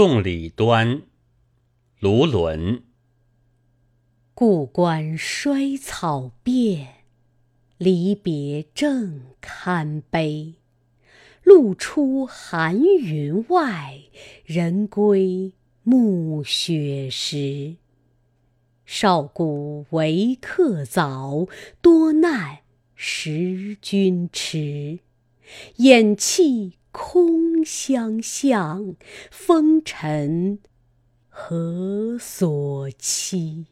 送李端，卢纶。故关衰草遍，离别正堪悲。路出寒云外，人归暮雪时。少骨为客早，多难识君迟。偃气空相向，风尘何所期？